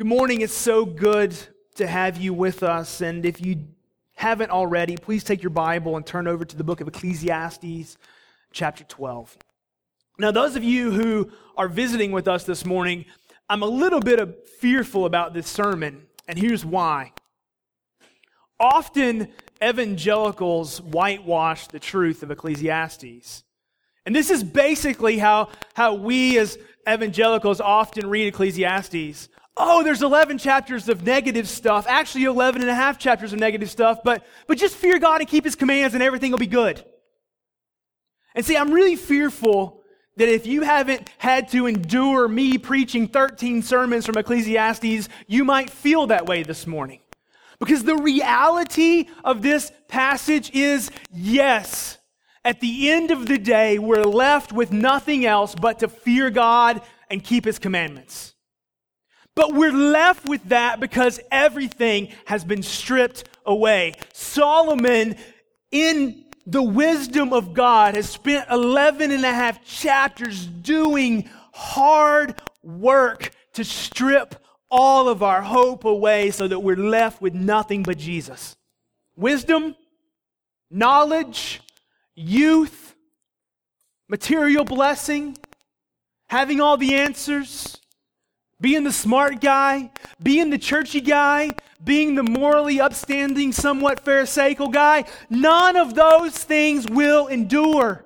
Good morning. It's so good to have you with us. And if you haven't already, please take your Bible and turn over to the book of Ecclesiastes, chapter 12. Now, those of you who are visiting with us this morning, I'm a little bit fearful about this sermon, and here's why. Often, evangelicals whitewash the truth of Ecclesiastes. And this is basically how, how we as evangelicals often read Ecclesiastes oh, there's 11 chapters of negative stuff, actually 11 and a half chapters of negative stuff, but, but just fear God and keep his commands and everything will be good. And see, I'm really fearful that if you haven't had to endure me preaching 13 sermons from Ecclesiastes, you might feel that way this morning. Because the reality of this passage is yes, at the end of the day, we're left with nothing else but to fear God and keep his commandments. But we're left with that because everything has been stripped away. Solomon, in the wisdom of God, has spent 11 and a half chapters doing hard work to strip all of our hope away so that we're left with nothing but Jesus. Wisdom, knowledge, youth, material blessing, having all the answers, being the smart guy, being the churchy guy, being the morally upstanding, somewhat pharisaical guy, none of those things will endure.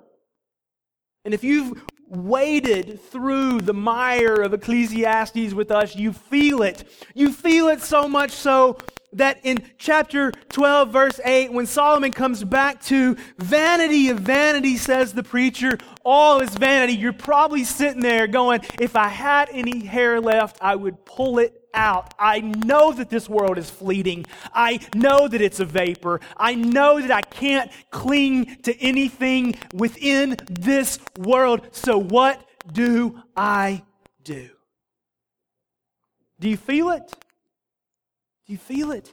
And if you've waded through the mire of Ecclesiastes with us, you feel it. You feel it so much so that in chapter 12, verse 8, when Solomon comes back to vanity of vanity, says the preacher, all is vanity, you're probably sitting there going, if I had any hair left, I would pull it out. I know that this world is fleeting. I know that it's a vapor. I know that I can't cling to anything within this world. So what do I do? Do you feel it? Do you feel it?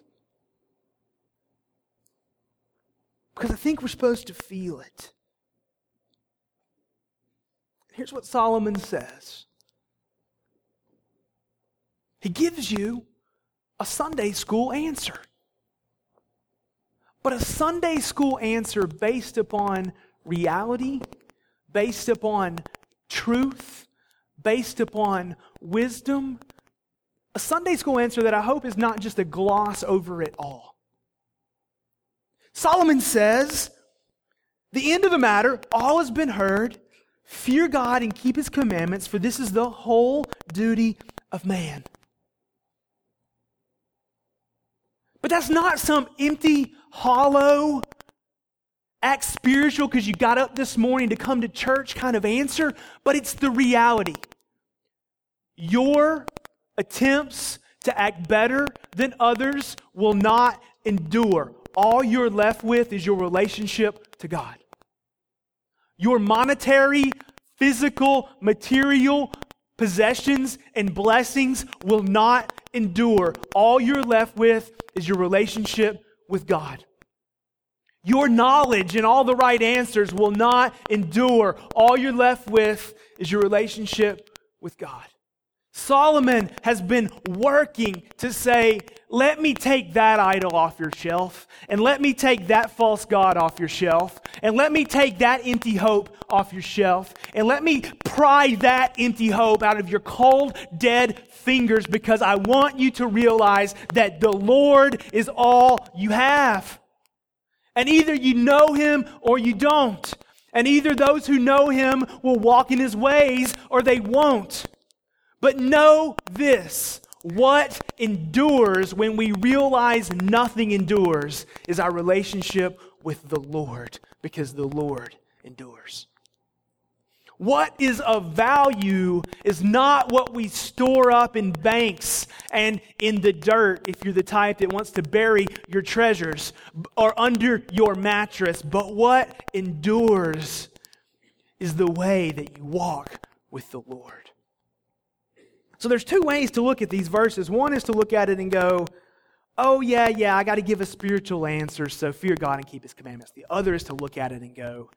Because I think we're supposed to feel it. Here's what Solomon says He gives you a Sunday school answer. But a Sunday school answer based upon reality, based upon truth, based upon wisdom, a Sunday school answer that I hope is not just a gloss over it all. Solomon says, the end of the matter, all has been heard. Fear God and keep his commandments, for this is the whole duty of man. But that's not some empty, hollow, act spiritual because you got up this morning to come to church kind of answer, but it's the reality. Your attempts to act better than others will not endure. All you're left with is your relationship to God. Your monetary, physical, material possessions and blessings will not endure. All you're left with is your relationship with God. Your knowledge and all the right answers will not endure. All you're left with is your relationship with God. Solomon has been working to say, let me take that idol off your shelf, and let me take that false God off your shelf, and let me take that empty hope off your shelf, and let me pry that empty hope out of your cold, dead fingers because I want you to realize that the Lord is all you have. And either you know him or you don't. And either those who know him will walk in his ways or they won't. But know this what endures when we realize nothing endures is our relationship with the Lord, because the Lord endures. What is of value is not what we store up in banks and in the dirt, if you're the type that wants to bury your treasures, or under your mattress, but what endures is the way that you walk with the Lord. So there's two ways to look at these verses. One is to look at it and go, oh, yeah, yeah, I got to give a spiritual answer, so fear God and keep his commandments. The other is to look at it and go,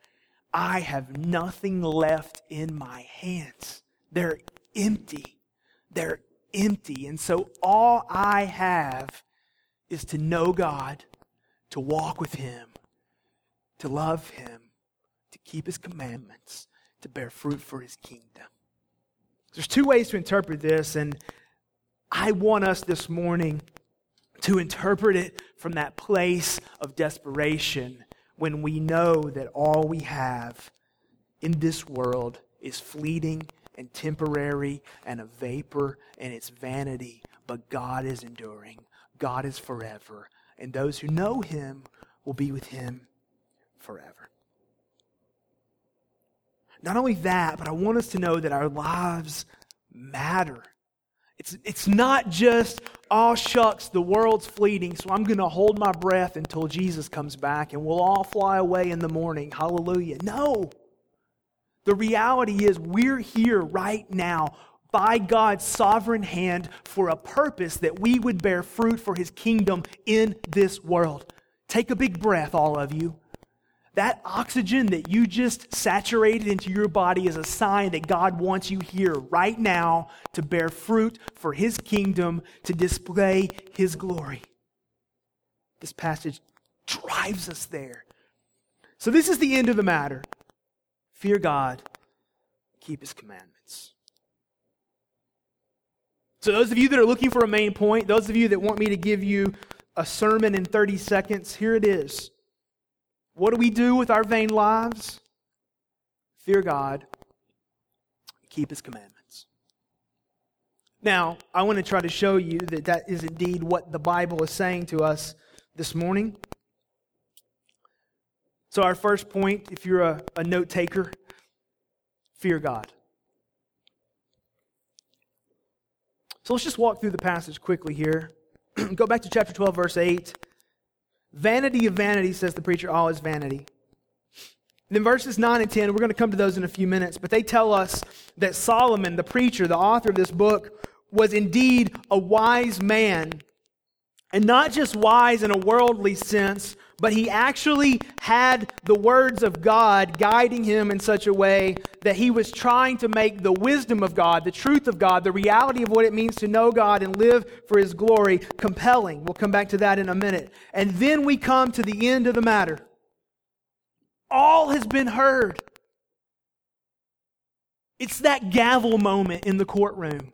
I have nothing left in my hands. They're empty. They're empty. And so all I have is to know God, to walk with Him, to love Him, to keep His commandments, to bear fruit for His kingdom. There's two ways to interpret this, and I want us this morning to interpret it from that place of desperation when we know that all we have in this world is fleeting and temporary and a vapor and it's vanity, but God is enduring. God is forever. And those who know him will be with him forever. Not only that, but I want us to know that our lives matter. It's, it's not just, oh shucks, the world's fleeting, so I'm going to hold my breath until Jesus comes back and we'll all fly away in the morning. Hallelujah. No. The reality is, we're here right now by God's sovereign hand for a purpose that we would bear fruit for his kingdom in this world. Take a big breath, all of you. That oxygen that you just saturated into your body is a sign that God wants you here right now to bear fruit for his kingdom, to display his glory. This passage drives us there. So, this is the end of the matter. Fear God, keep his commandments. So, those of you that are looking for a main point, those of you that want me to give you a sermon in 30 seconds, here it is. What do we do with our vain lives? Fear God, keep his commandments. Now, I want to try to show you that that is indeed what the Bible is saying to us this morning. So, our first point, if you're a, a note taker, fear God. So, let's just walk through the passage quickly here. Go back to chapter 12, verse 8. Vanity of vanity, says the preacher, all is vanity. then verses 9 and 10, we're going to come to those in a few minutes, but they tell us that Solomon, the preacher, the author of this book, was indeed a wise man. And not just wise in a worldly sense, but he actually had the words of God guiding him in such a way that he was trying to make the wisdom of God, the truth of God, the reality of what it means to know God and live for his glory compelling. We'll come back to that in a minute. And then we come to the end of the matter. All has been heard. It's that gavel moment in the courtroom.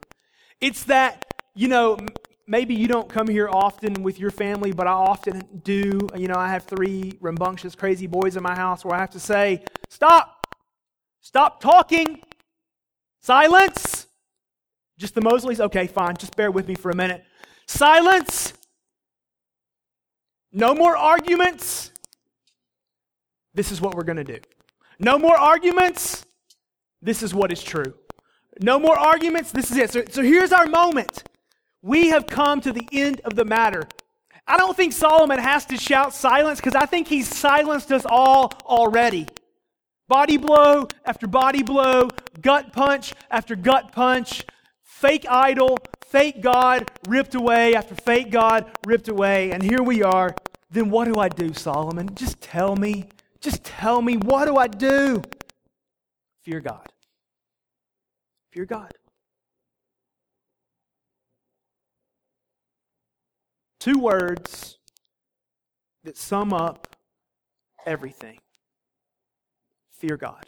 It's that, you know, maybe you don't come here often with your family, but I often do. You know, I have three rambunctious, crazy boys in my house where I have to say, Stop! Stop talking! Silence! Just the Mosleys? Okay, fine. Just bear with me for a minute. Silence! No more arguments. This is what we're going to do. No more arguments. This is what is true. No more arguments. This is it. So, so here's our moment. We have come to the end of the matter. I don't think Solomon has to shout silence because I think he's silenced us all already. Body blow after body blow, gut punch after gut punch, fake idol, fake God ripped away after fake God ripped away. And here we are. Then what do I do, Solomon? Just tell me. Just tell me. What do I do? Fear God. Fear God. Two words that sum up everything fear God.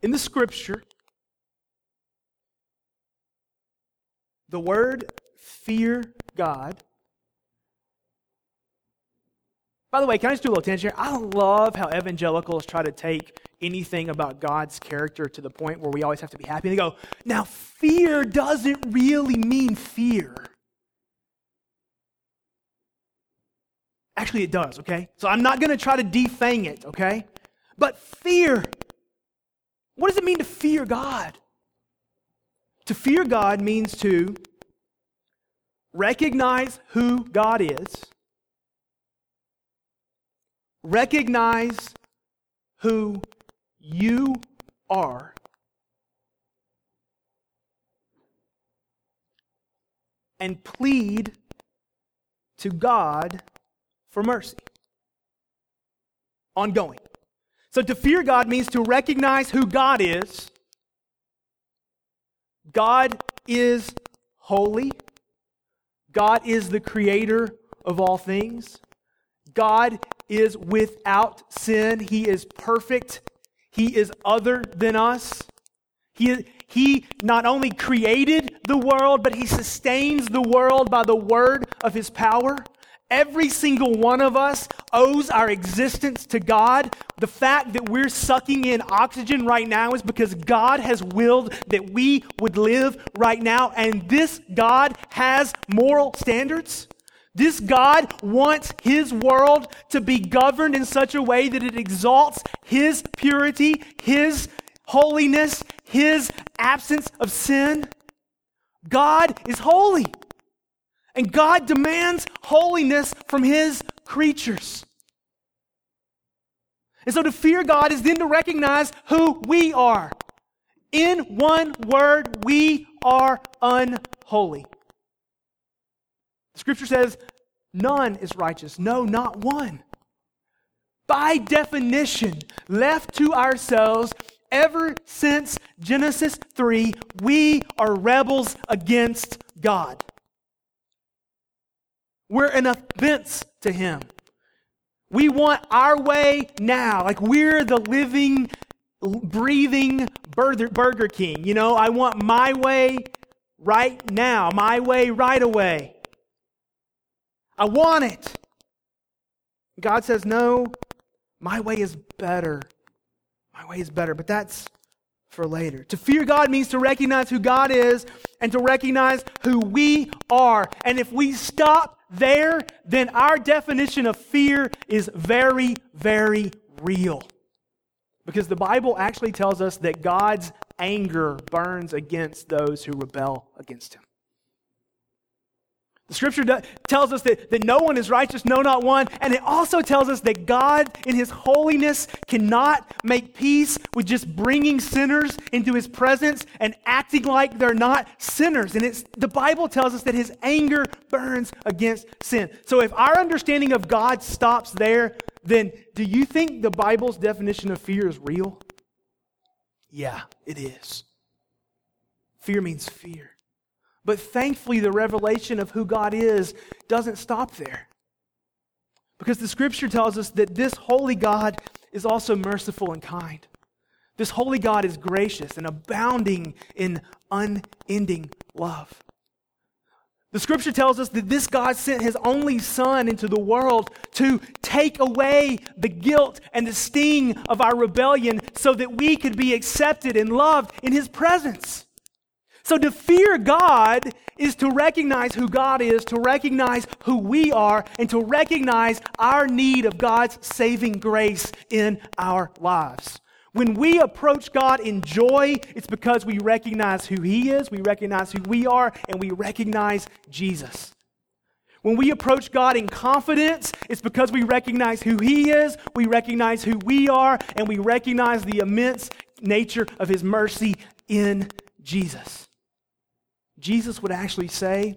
In the scripture, the word fear God. By the way, can I just do a little attention here? I love how evangelicals try to take anything about God's character to the point where we always have to be happy. And they go, now, fear doesn't really mean fear. Actually, it does, okay? So I'm not going to try to defang it, okay? But fear, what does it mean to fear God? To fear God means to recognize who God is, recognize who you are and plead to God for mercy. Ongoing. So to fear God means to recognize who God is, God is holy. God is the creator of all things. God is without sin. He is perfect. He is other than us. He, he not only created the world, but he sustains the world by the word of his power. Every single one of us owes our existence to God. The fact that we're sucking in oxygen right now is because God has willed that we would live right now. And this God has moral standards. This God wants his world to be governed in such a way that it exalts his purity, his holiness, his absence of sin. God is holy. And God demands holiness from his creatures. And so to fear God is then to recognize who we are. In one word, we are unholy. Scripture says, none is righteous. No, not one. By definition, left to ourselves, ever since Genesis 3, we are rebels against God. We're an offense to Him. We want our way now. Like we're the living, breathing Burger King. You know, I want my way right now, my way right away. I want it. God says, No, my way is better. My way is better. But that's for later. To fear God means to recognize who God is and to recognize who we are. And if we stop there, then our definition of fear is very, very real. Because the Bible actually tells us that God's anger burns against those who rebel against him. The scripture tells us that, that no one is righteous, no, not one. And it also tells us that God, in his holiness, cannot make peace with just bringing sinners into his presence and acting like they're not sinners. And it's, the Bible tells us that his anger burns against sin. So if our understanding of God stops there, then do you think the Bible's definition of fear is real? Yeah, it is. Fear means fear. But thankfully, the revelation of who God is doesn't stop there. Because the scripture tells us that this holy God is also merciful and kind. This holy God is gracious and abounding in unending love. The scripture tells us that this God sent his only Son into the world to take away the guilt and the sting of our rebellion so that we could be accepted and loved in his presence. So to fear God is to recognize who God is, to recognize who we are, and to recognize our need of God's saving grace in our lives. When we approach God in joy, it's because we recognize who He is, we recognize who we are, and we recognize Jesus. When we approach God in confidence, it's because we recognize who He is, we recognize who we are, and we recognize the immense nature of His mercy in Jesus. Jesus would actually say,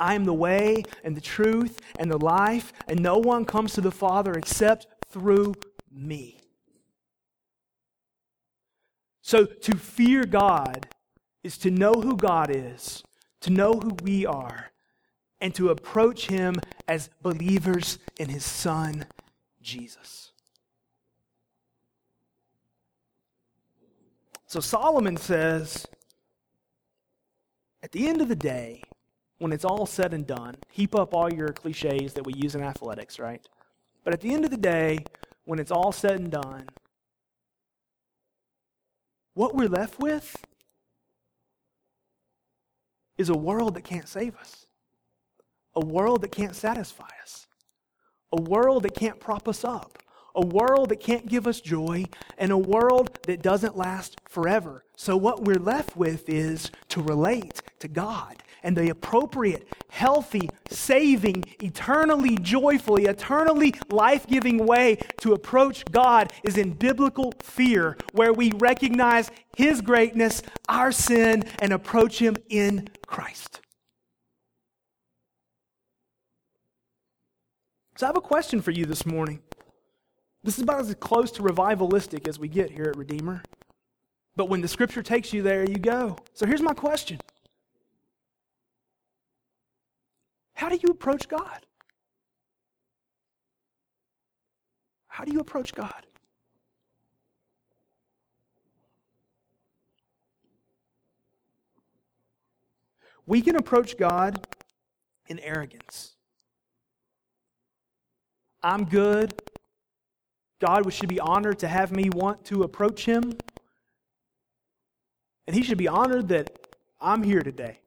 I am the way and the truth and the life, and no one comes to the Father except through me. So to fear God is to know who God is, to know who we are, and to approach Him as believers in His Son, Jesus. So Solomon says, at the end of the day, when it's all said and done, heap up all your cliches that we use in athletics, right? But at the end of the day, when it's all said and done, what we're left with is a world that can't save us, a world that can't satisfy us, a world that can't prop us up, a world that can't give us joy, and a world that doesn't last forever. So, what we're left with is to relate to God. And the appropriate, healthy, saving, eternally joyfully, eternally life giving way to approach God is in biblical fear, where we recognize His greatness, our sin, and approach Him in Christ. So, I have a question for you this morning. This is about as close to revivalistic as we get here at Redeemer. But when the scripture takes you there, you go. So here's my question How do you approach God? How do you approach God? We can approach God in arrogance. I'm good. God should be honored to have me want to approach him. And he should be honored that I'm here today.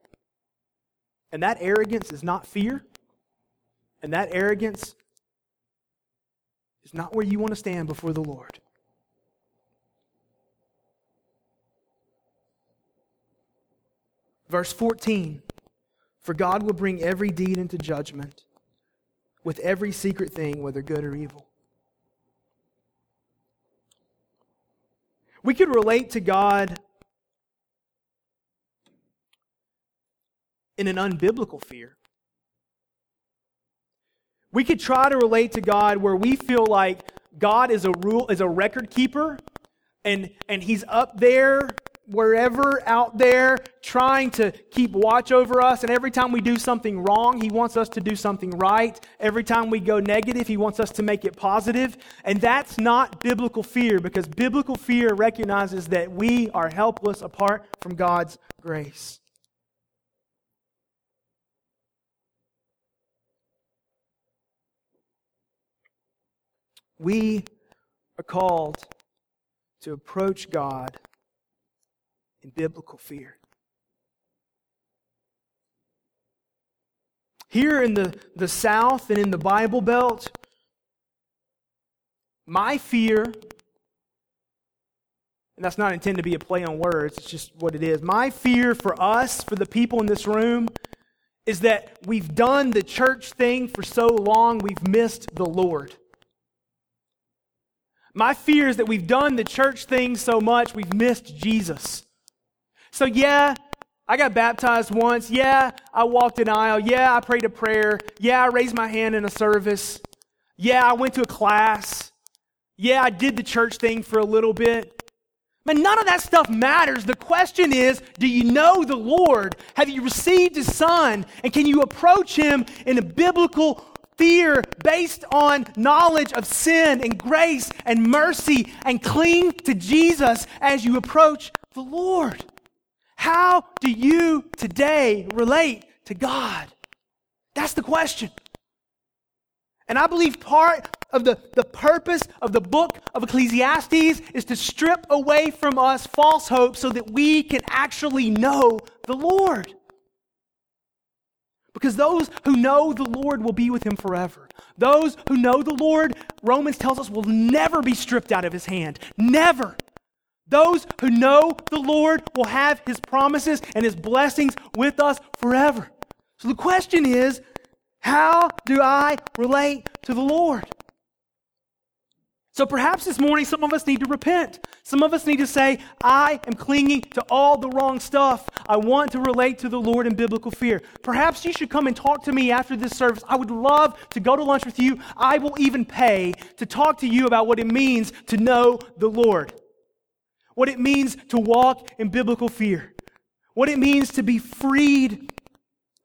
And that arrogance is not fear. And that arrogance is not where you want to stand before the Lord. Verse 14 For God will bring every deed into judgment with every secret thing, whether good or evil. We could relate to God in an unbiblical fear. We could try to relate to God where we feel like God is a rule is a record keeper and and he's up there wherever out there trying to keep watch over us and every time we do something wrong he wants us to do something right. Every time we go negative he wants us to make it positive. And that's not biblical fear because biblical fear recognizes that we are helpless apart from God's grace We are called to approach God in biblical fear. Here in the, the South and in the Bible Belt, my fear, and that's not intended to be a play on words, it's just what it is. My fear for us, for the people in this room, is that we've done the church thing for so long, we've missed the Lord. My fear is that we've done the church thing so much, we've missed Jesus. So, yeah, I got baptized once. Yeah, I walked an aisle. Yeah, I prayed a prayer. Yeah, I raised my hand in a service. Yeah, I went to a class. Yeah, I did the church thing for a little bit. But none of that stuff matters. The question is do you know the Lord? Have you received His Son? And can you approach Him in a biblical fear based on knowledge of sin and grace and mercy and cling to Jesus as you approach the Lord. How do you today relate to God? That's the question. And I believe part of the, the purpose of the book of Ecclesiastes is to strip away from us false hope so that we can actually know the Lord. Because those who know the Lord will be with him forever. Those who know the Lord, Romans tells us, will never be stripped out of his hand. Never. Those who know the Lord will have his promises and his blessings with us forever. So the question is how do I relate to the Lord? So perhaps this morning, some of us need to repent. Some of us need to say, I am clinging to all the wrong stuff. I want to relate to the Lord in biblical fear. Perhaps you should come and talk to me after this service. I would love to go to lunch with you. I will even pay to talk to you about what it means to know the Lord, what it means to walk in biblical fear, what it means to be freed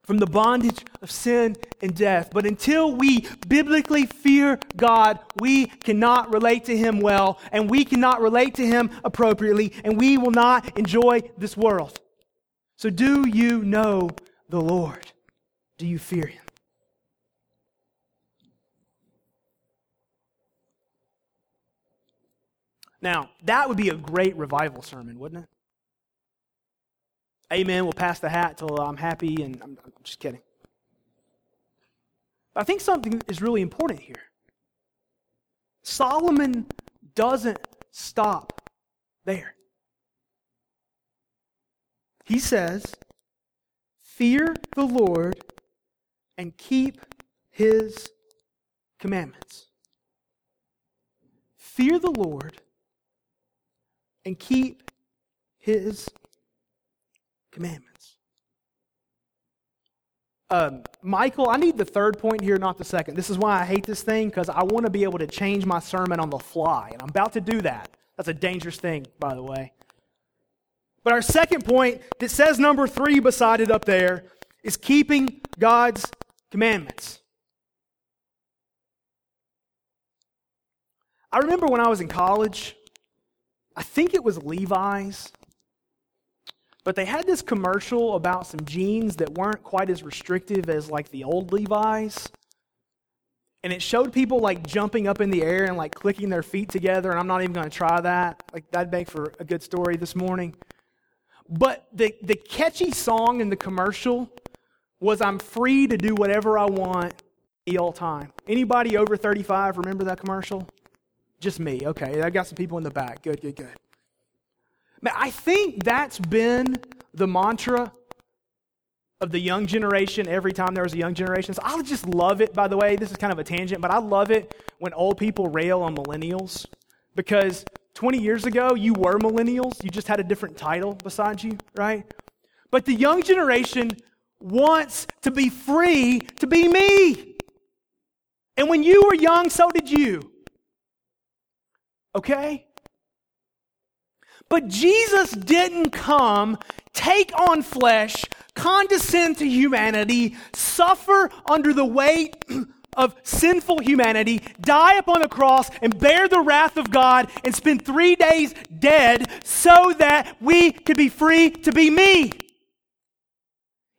from the bondage of sin and death. But until we biblically fear God, we cannot relate to Him well, and we cannot relate to Him appropriately, and we will not enjoy this world. So, do you know the Lord? Do you fear Him? Now, that would be a great revival sermon, wouldn't it? Amen. We'll pass the hat till uh, I'm happy, and I'm, I'm just kidding. But I think something is really important here. Solomon doesn't stop there. He says, Fear the Lord and keep his commandments. Fear the Lord and keep his commandments. Um, Michael, I need the third point here, not the second. This is why I hate this thing, because I want to be able to change my sermon on the fly, and I'm about to do that. That's a dangerous thing, by the way. But our second point that says number three beside it up there is keeping God's commandments. I remember when I was in college, I think it was Levi's, but they had this commercial about some jeans that weren't quite as restrictive as like the old Levi's. And it showed people like jumping up in the air and like clicking their feet together, and I'm not even going to try that. Like that'd make for a good story this morning. But the, the catchy song in the commercial was I'm free to do whatever I want all time. Anybody over 35 remember that commercial? Just me. Okay, I got some people in the back. Good, good, good. Man, I think that's been the mantra of the young generation every time there was a young generation. So I just love it, by the way. This is kind of a tangent, but I love it when old people rail on millennials because 20 years ago, you were millennials. You just had a different title beside you, right? But the young generation wants to be free to be me. And when you were young, so did you. Okay? But Jesus didn't come, take on flesh, condescend to humanity, suffer under the weight of sinful humanity, die upon the cross and bear the wrath of God and spend three days dead so that we could be free to be me.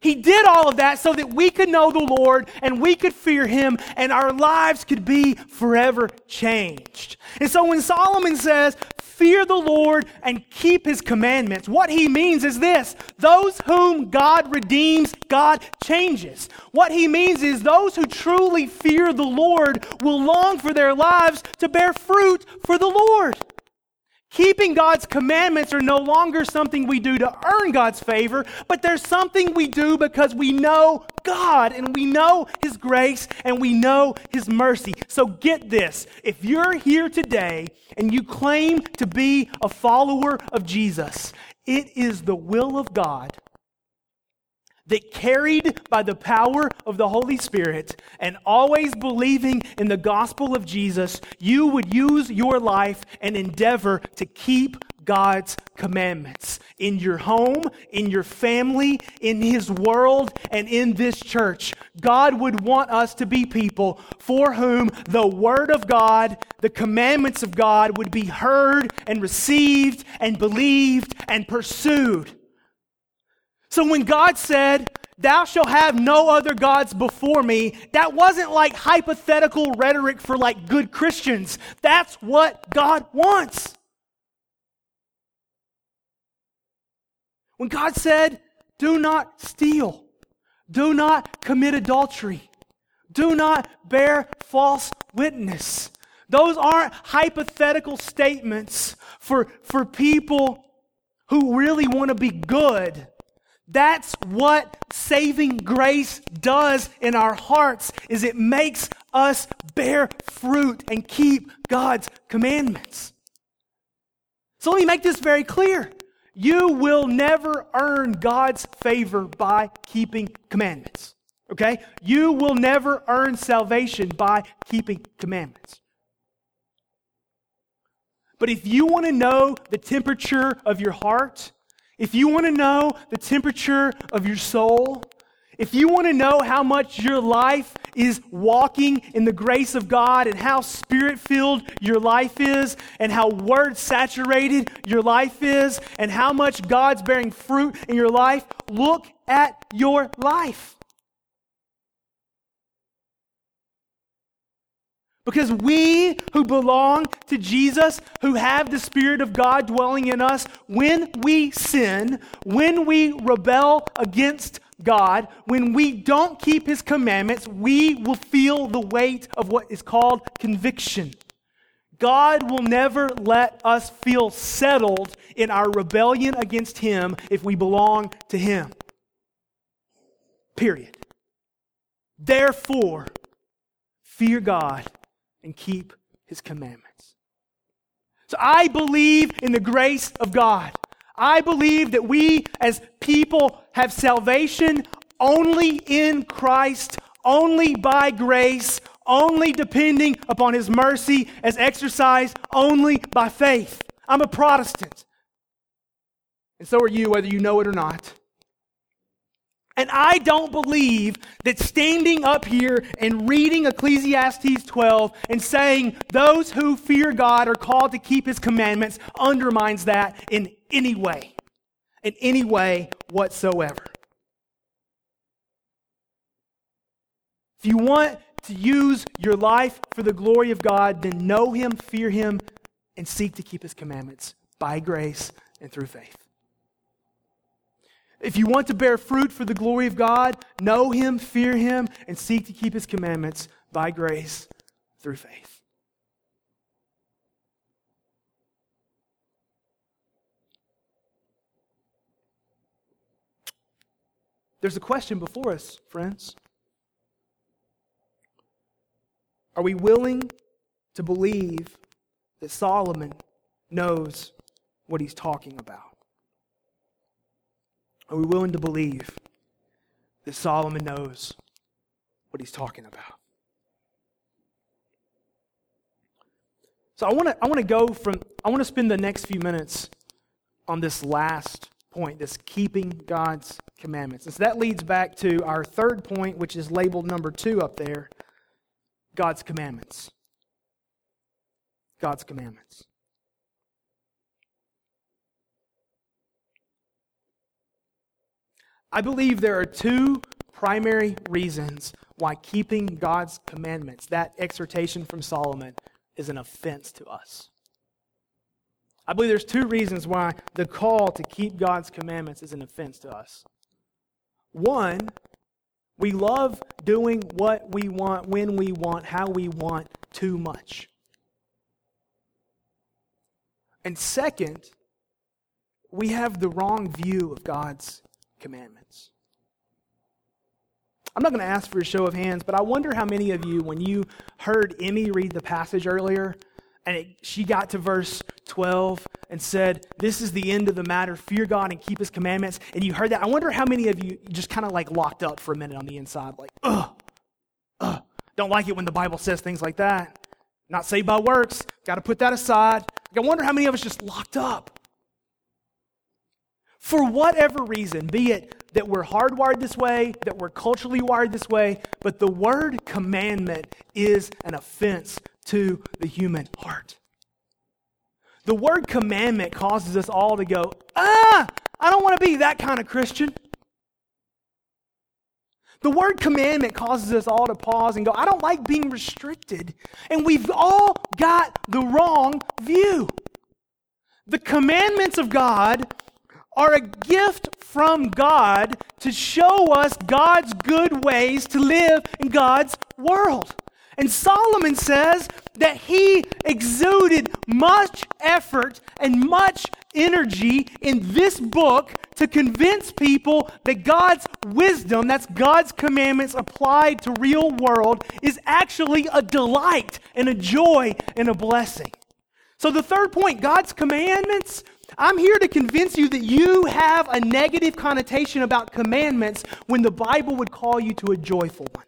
He did all of that so that we could know the Lord and we could fear Him and our lives could be forever changed. And so when Solomon says, fear the Lord and keep his commandments. What he means is this those whom God redeems, God changes. What he means is those who truly fear the Lord will long for their lives to bear fruit for the Lord. Keeping God's commandments are no longer something we do to earn God's favor, but there's something we do because we know God and we know His grace and we know His mercy. So get this. If you're here today and you claim to be a follower of Jesus, it is the will of God that carried by the power of the Holy Spirit and always believing in the gospel of Jesus, you would use your life and endeavor to keep God's commandments in your home, in your family, in His world, and in this church. God would want us to be people for whom the Word of God, the commandments of God would be heard and received and believed and pursued. So when God said, Thou shalt have no other gods before me, that wasn't like hypothetical rhetoric for like good Christians. That's what God wants. When God said, Do not steal, do not commit adultery, do not bear false witness. Those aren't hypothetical statements for, for people who really want to be good. That's what saving grace does in our hearts is it makes us bear fruit and keep God's commandments. So let me make this very clear. You will never earn God's favor by keeping commandments. Okay? You will never earn salvation by keeping commandments. But if you want to know the temperature of your heart, if you want to know the temperature of your soul, if you want to know how much your life is walking in the grace of God and how spirit filled your life is and how word saturated your life is and how much God's bearing fruit in your life, look at your life. Because we who belong to Jesus, who have the Spirit of God dwelling in us, when we sin, when we rebel against God, when we don't keep His commandments, we will feel the weight of what is called conviction. God will never let us feel settled in our rebellion against Him if we belong to Him. Period. Therefore, fear God and keep his commandments. So I believe in the grace of God. I believe that we as people have salvation only in Christ, only by grace, only depending upon his mercy as exercised only by faith. I'm a Protestant. And so are you, whether you know it or not. And I don't believe that standing up here and reading Ecclesiastes 12 and saying those who fear God are called to keep his commandments undermines that in any way, in any way whatsoever. If you want to use your life for the glory of God, then know him, fear him, and seek to keep his commandments by grace and through faith. If you want to bear fruit for the glory of God, know Him, fear Him, and seek to keep His commandments by grace through faith. There's a question before us, friends. Are we willing to believe that Solomon knows what he's talking about? Are we willing to believe that Solomon knows what he's talking about? So I want to I want to go from I want to spend the next few minutes on this last point, this keeping God's commandments. And so that leads back to our third point, which is labeled number two up there God's commandments. God's commandments. I believe there are two primary reasons why keeping God's commandments, that exhortation from Solomon, is an offense to us. I believe there's two reasons why the call to keep God's commandments is an offense to us. One, we love doing what we want, when we want, how we want too much. And second, we have the wrong view of God's commandments. I'm not going to ask for a show of hands, but I wonder how many of you, when you heard Emmy read the passage earlier, and it, she got to verse 12 and said, This is the end of the matter. Fear God and keep his commandments. And you heard that. I wonder how many of you just kind of like locked up for a minute on the inside, like, ugh, ugh. Don't like it when the Bible says things like that. Not saved by works. Got to put that aside. I wonder how many of us just locked up for whatever reason, be it that we're hardwired this way, that we're culturally wired this way, but the word commandment is an offense to the human heart. The word commandment causes us all to go, ah, I don't want to be that kind of Christian. The word commandment causes us all to pause and go, I don't like being restricted. And we've all got the wrong view. The commandments of God are a gift from God to show us God's good ways to live in God's world. And Solomon says that he exuded much effort and much energy in this book to convince people that God's wisdom, that's God's commandments applied to real world, is actually a delight and a joy and a blessing. So the third point, God's commandments I'm here to convince you that you have a negative connotation about commandments when the Bible would call you to a joyful one.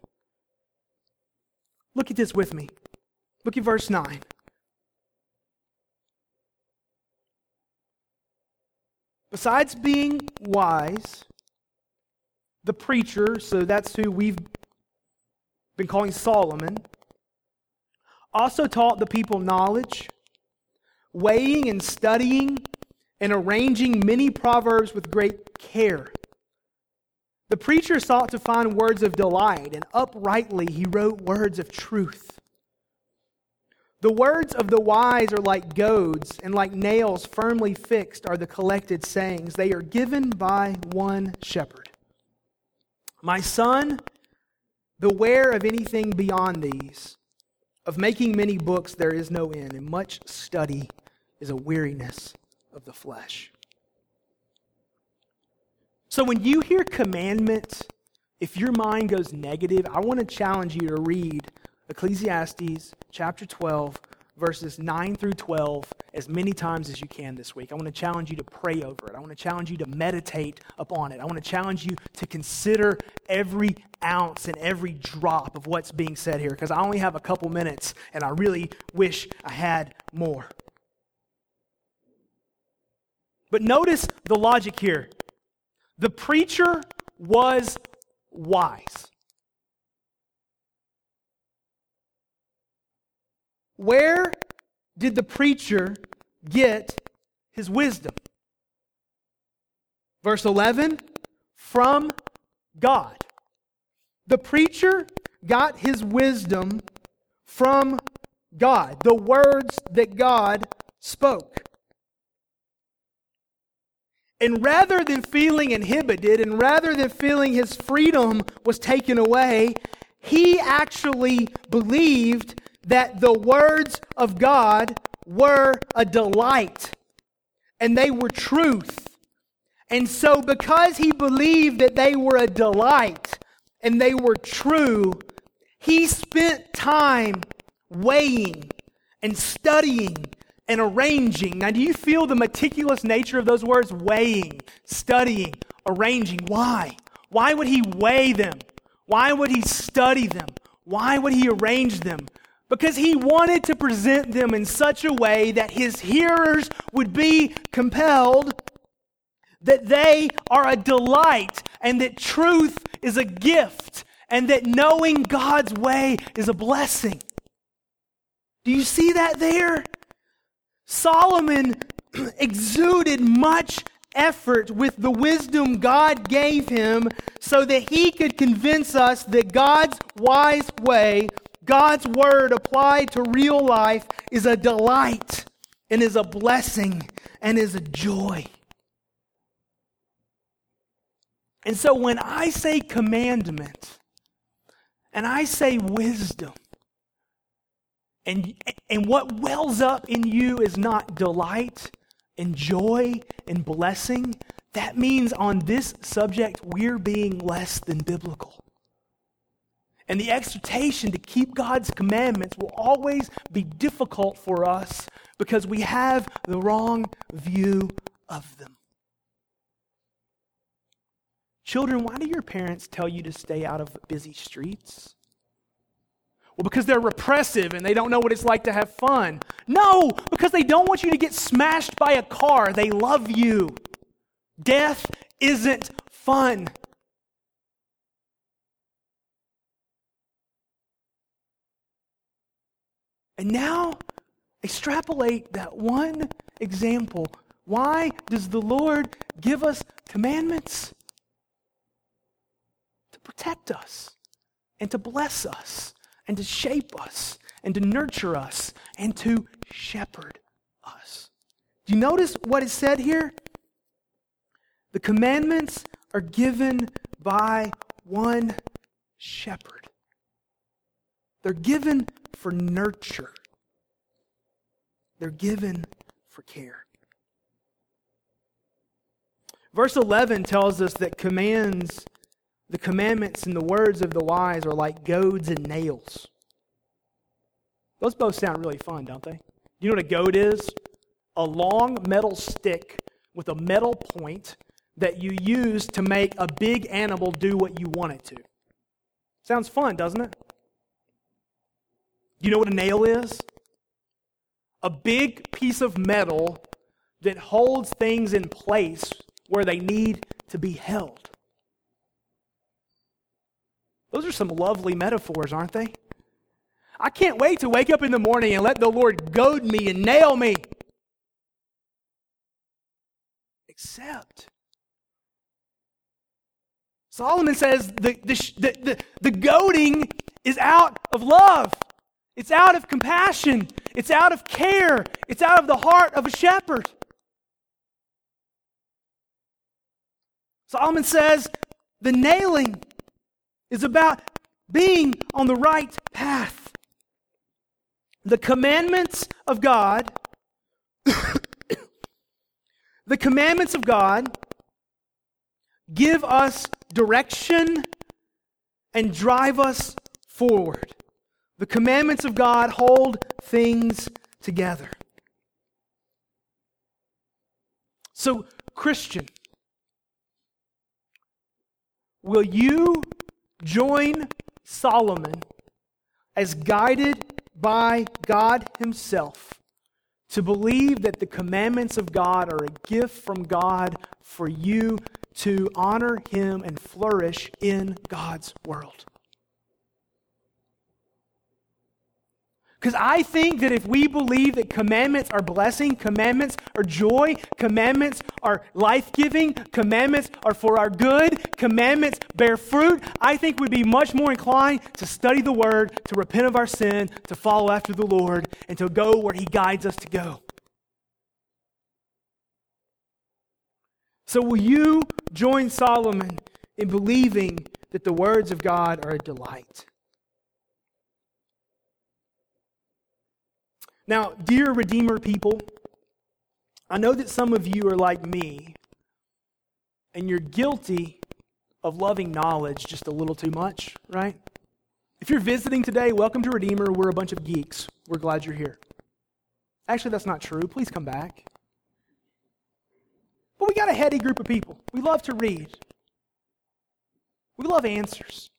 Look at this with me. Look at verse 9. Besides being wise, the preacher, so that's who we've been calling Solomon, also taught the people knowledge, weighing and studying and arranging many proverbs with great care. The preacher sought to find words of delight, and uprightly he wrote words of truth. The words of the wise are like goads, and like nails firmly fixed are the collected sayings. They are given by one shepherd. My son, beware of anything beyond these. Of making many books there is no end, and much study is a weariness of the flesh. So when you hear commandments, if your mind goes negative, I want to challenge you to read Ecclesiastes chapter 12, verses 9 through 12 as many times as you can this week. I want to challenge you to pray over it. I want to challenge you to meditate upon it. I want to challenge you to consider every ounce and every drop of what's being said here because I only have a couple minutes and I really wish I had more. But notice the logic here. The preacher was wise. Where did the preacher get his wisdom? Verse 11 from God. The preacher got his wisdom from God, the words that God spoke. And rather than feeling inhibited and rather than feeling his freedom was taken away, he actually believed that the words of God were a delight and they were truth. And so, because he believed that they were a delight and they were true, he spent time weighing and studying and arranging. Now, do you feel the meticulous nature of those words? Weighing, studying, arranging. Why? Why would he weigh them? Why would he study them? Why would he arrange them? Because he wanted to present them in such a way that his hearers would be compelled that they are a delight and that truth is a gift and that knowing God's way is a blessing. Do you see that there? Solomon exuded much effort with the wisdom God gave him so that he could convince us that God's wise way, God's word applied to real life, is a delight and is a blessing and is a joy. And so when I say commandment and I say wisdom, and, and what wells up in you is not delight and joy and blessing. That means on this subject, we're being less than biblical. And the exhortation to keep God's commandments will always be difficult for us because we have the wrong view of them. Children, why do your parents tell you to stay out of busy streets? Well, because they're repressive and they don't know what it's like to have fun. No, because they don't want you to get smashed by a car. They love you. Death isn't fun. And now, extrapolate that one example. Why does the Lord give us commandments? To protect us and to bless us and to shape us and to nurture us and to shepherd us. Do you notice what is said here? The commandments are given by one shepherd. They're given for nurture. They're given for care. Verse 11 tells us that commands the commandments and the words of the wise are like goads and nails. Those both sound really fun, don't they? Do you know what a goad is? A long metal stick with a metal point that you use to make a big animal do what you want it to. Sounds fun, doesn't it? You know what a nail is? A big piece of metal that holds things in place where they need to be held. Those are some lovely metaphors, aren't they? I can't wait to wake up in the morning and let the Lord goad me and nail me. Except, Solomon says the, the, the, the, goading is out of love. It's out of compassion. It's out of care. It's out of the heart of a shepherd. Solomon says the nailing is about being on the right path. The commandments of God, the commandments of God give us direction and drive us forward. The commandments of God hold things together. So, Christian, will you join Solomon as guided by God Himself to believe that the commandments of God are a gift from God for you to honor Him and flourish in God's world. Because I think that if we believe that commandments are blessing, commandments are joy, commandments are life giving, commandments are for our good, commandments bear fruit, I think we'd be much more inclined to study the Word, to repent of our sin, to follow after the Lord, and to go where He guides us to go. So, will you join Solomon in believing that the words of God are a delight? Now, dear Redeemer people, I know that some of you are like me, and you're guilty of loving knowledge just a little too much, right? If you're visiting today, welcome to Redeemer. We're a bunch of geeks. We're glad you're here. Actually, that's not true. Please come back. But we got a heady group of people. We love to read, we love answers.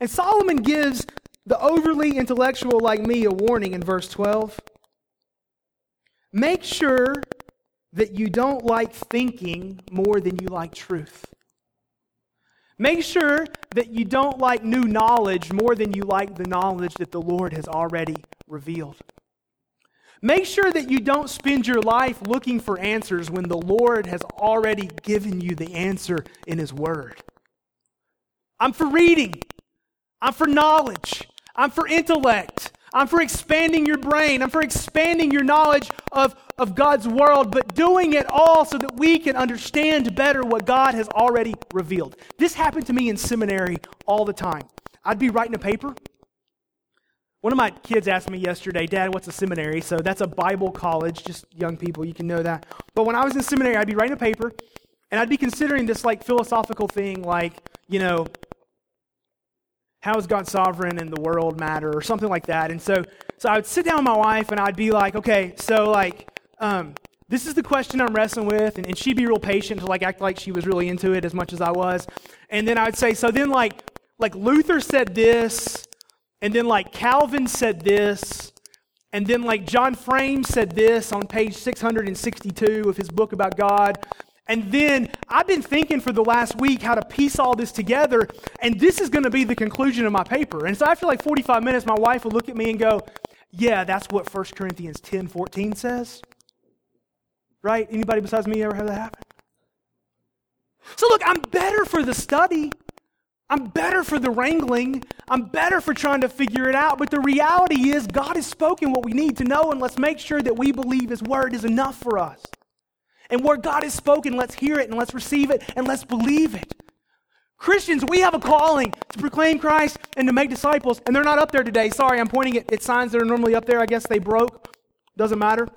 And Solomon gives the overly intellectual like me a warning in verse 12. Make sure that you don't like thinking more than you like truth. Make sure that you don't like new knowledge more than you like the knowledge that the Lord has already revealed. Make sure that you don't spend your life looking for answers when the Lord has already given you the answer in His Word. I'm for reading, I'm for knowledge, I'm for intellect. I'm for expanding your brain. I'm for expanding your knowledge of, of God's world, but doing it all so that we can understand better what God has already revealed. This happened to me in seminary all the time. I'd be writing a paper. One of my kids asked me yesterday, Dad, what's a seminary? So that's a Bible college, just young people, you can know that. But when I was in seminary, I'd be writing a paper, and I'd be considering this like philosophical thing, like, you know, how is God sovereign and the world matter or something like that. And so, so I would sit down with my wife and I'd be like, okay, so like, um, this is the question I'm wrestling with. And, and she'd be real patient to like act like she was really into it as much as I was. And then I would say, so then like, like Luther said this, and then like Calvin said this, and then like John Frame said this on page 662 of his book about God. And then I've been thinking for the last week how to piece all this together, and this is going to be the conclusion of my paper. And so after like 45 minutes, my wife will look at me and go, Yeah, that's what 1 Corinthians 10 14 says. Right? Anybody besides me ever have that happen? So look, I'm better for the study. I'm better for the wrangling. I'm better for trying to figure it out. But the reality is, God has spoken what we need to know, and let's make sure that we believe His word is enough for us. And where God has spoken, let's hear it and let's receive it and let's believe it. Christians, we have a calling to proclaim Christ and to make disciples, and they're not up there today. Sorry, I'm pointing at, at signs that are normally up there. I guess they broke. Doesn't matter.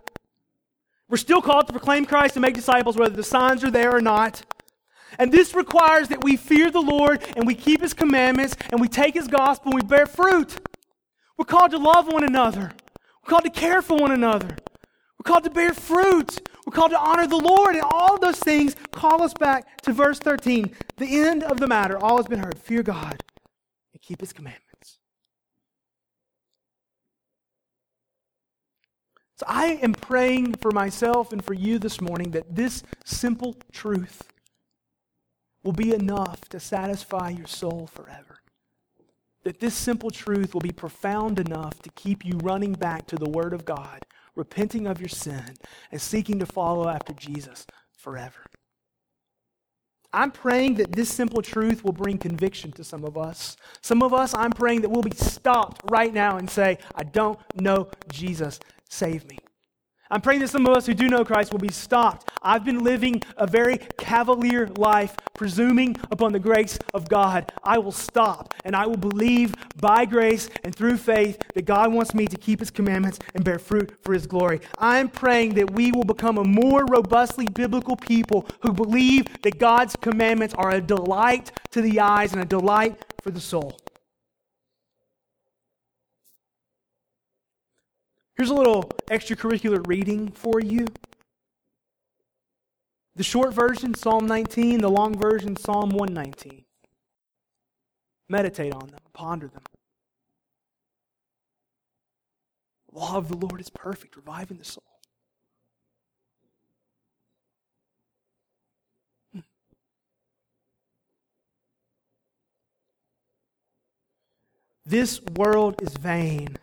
We're still called to proclaim Christ and make disciples, whether the signs are there or not. And this requires that we fear the Lord and we keep His commandments and we take His gospel and we bear fruit. We're called to love one another. We're called to care for one another. We're called to bear fruit. We're called to honor the Lord, and all those things call us back to verse 13. The end of the matter, all has been heard. Fear God and keep his commandments. So I am praying for myself and for you this morning that this simple truth will be enough to satisfy your soul forever. That this simple truth will be profound enough to keep you running back to the Word of God repenting of your sin, and seeking to follow after Jesus forever. I'm praying that this simple truth will bring conviction to some of us. Some of us, I'm praying that we'll be stopped right now and say, I don't know Jesus. Save me. I'm praying that some of us who do know Christ will be stopped. I've been living a very cavalier life, presuming upon the grace of God. I will stop and I will believe by grace and through faith that God wants me to keep His commandments and bear fruit for His glory. I'm praying that we will become a more robustly biblical people who believe that God's commandments are a delight to the eyes and a delight for the soul. Here's a little extracurricular reading for you. The short version, Psalm 19, the long version, Psalm 119. Meditate on them, ponder them. The law of the Lord is perfect, reviving the soul. Hmm. This world is vain,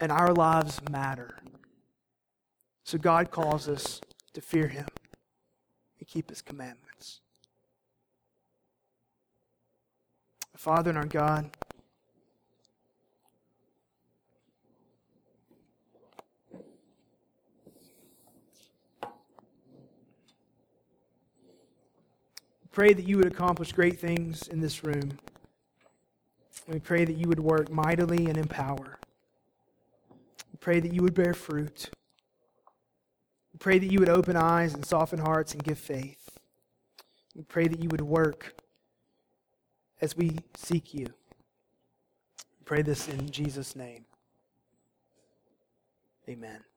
and our lives matter. So God calls us to fear Him and keep His commandments. Father and our God, pray that you would accomplish great things in this room. We pray that you would work mightily and in power. Pray that you would bear fruit. We pray that you would open eyes and soften hearts and give faith. We pray that you would work as we seek you. We pray this in Jesus' name. Amen.